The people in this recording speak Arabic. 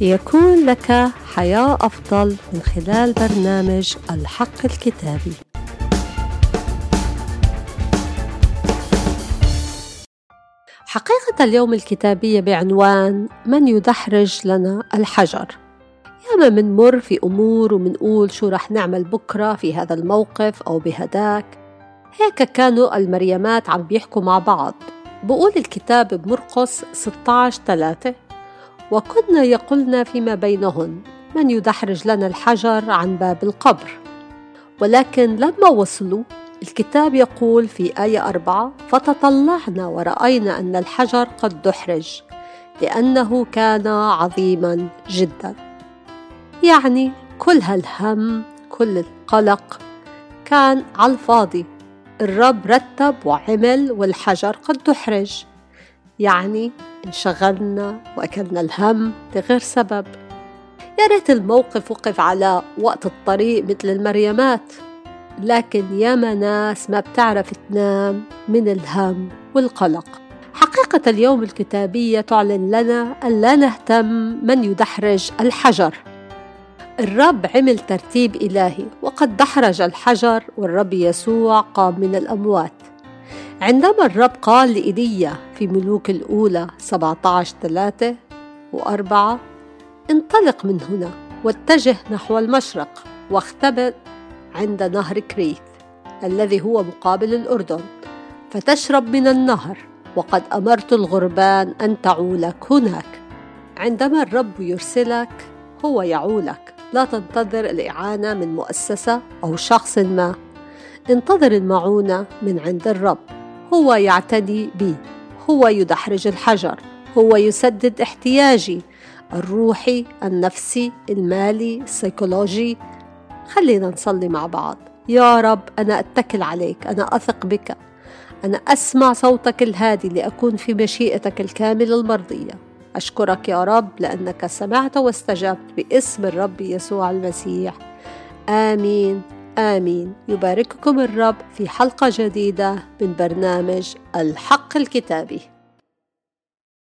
ليكون لك حياة أفضل من خلال برنامج الحق الكتابي. حقيقة اليوم الكتابية بعنوان من يدحرج لنا الحجر. ياما منمر في أمور ومنقول شو رح نعمل بكرة في هذا الموقف أو بهداك هيك كانوا المريمات عم بيحكوا مع بعض بقول الكتاب بمرقس 16 3 وكنا يقولن فيما بينهن من يدحرج لنا الحجر عن باب القبر. ولكن لما وصلوا الكتاب يقول في آية أربعة فتطلعنا ورأينا أن الحجر قد دحرج لأنه كان عظيما جدا. يعني كل هالهم كل القلق كان على الفاضي. الرب رتب وعمل والحجر قد دحرج. يعني انشغلنا وأكلنا الهم لغير سبب. يا ريت الموقف وقف على وقت الطريق مثل المريمات لكن ياما ناس ما بتعرف تنام من الهم والقلق. حقيقة اليوم الكتابية تعلن لنا أن لا نهتم من يدحرج الحجر. الرب عمل ترتيب إلهي وقد دحرج الحجر والرب يسوع قام من الأموات. عندما الرب قال لإيليا في ملوك الأولى 17 3 و4 انطلق من هنا واتجه نحو المشرق واختبئ عند نهر كريث الذي هو مقابل الأردن فتشرب من النهر وقد أمرت الغربان أن تعولك هناك. عندما الرب يرسلك هو يعولك. لا تنتظر الإعانة من مؤسسة أو شخص ما. انتظر المعونة من عند الرب. هو يعتني بي هو يدحرج الحجر هو يسدد احتياجي الروحي النفسي المالي السيكولوجي. خلينا نصلي مع بعض. يا رب أنا أتكل عليك أنا أثق بك أنا أسمع صوتك الهادي لأكون في مشيئتك الكاملة المرضية. أشكرك يا رب لأنك سمعت واستجبت باسم الرب يسوع المسيح. آمين. آمين. يبارككم الرب في حلقة جديدة من برنامج الحق الكتابي.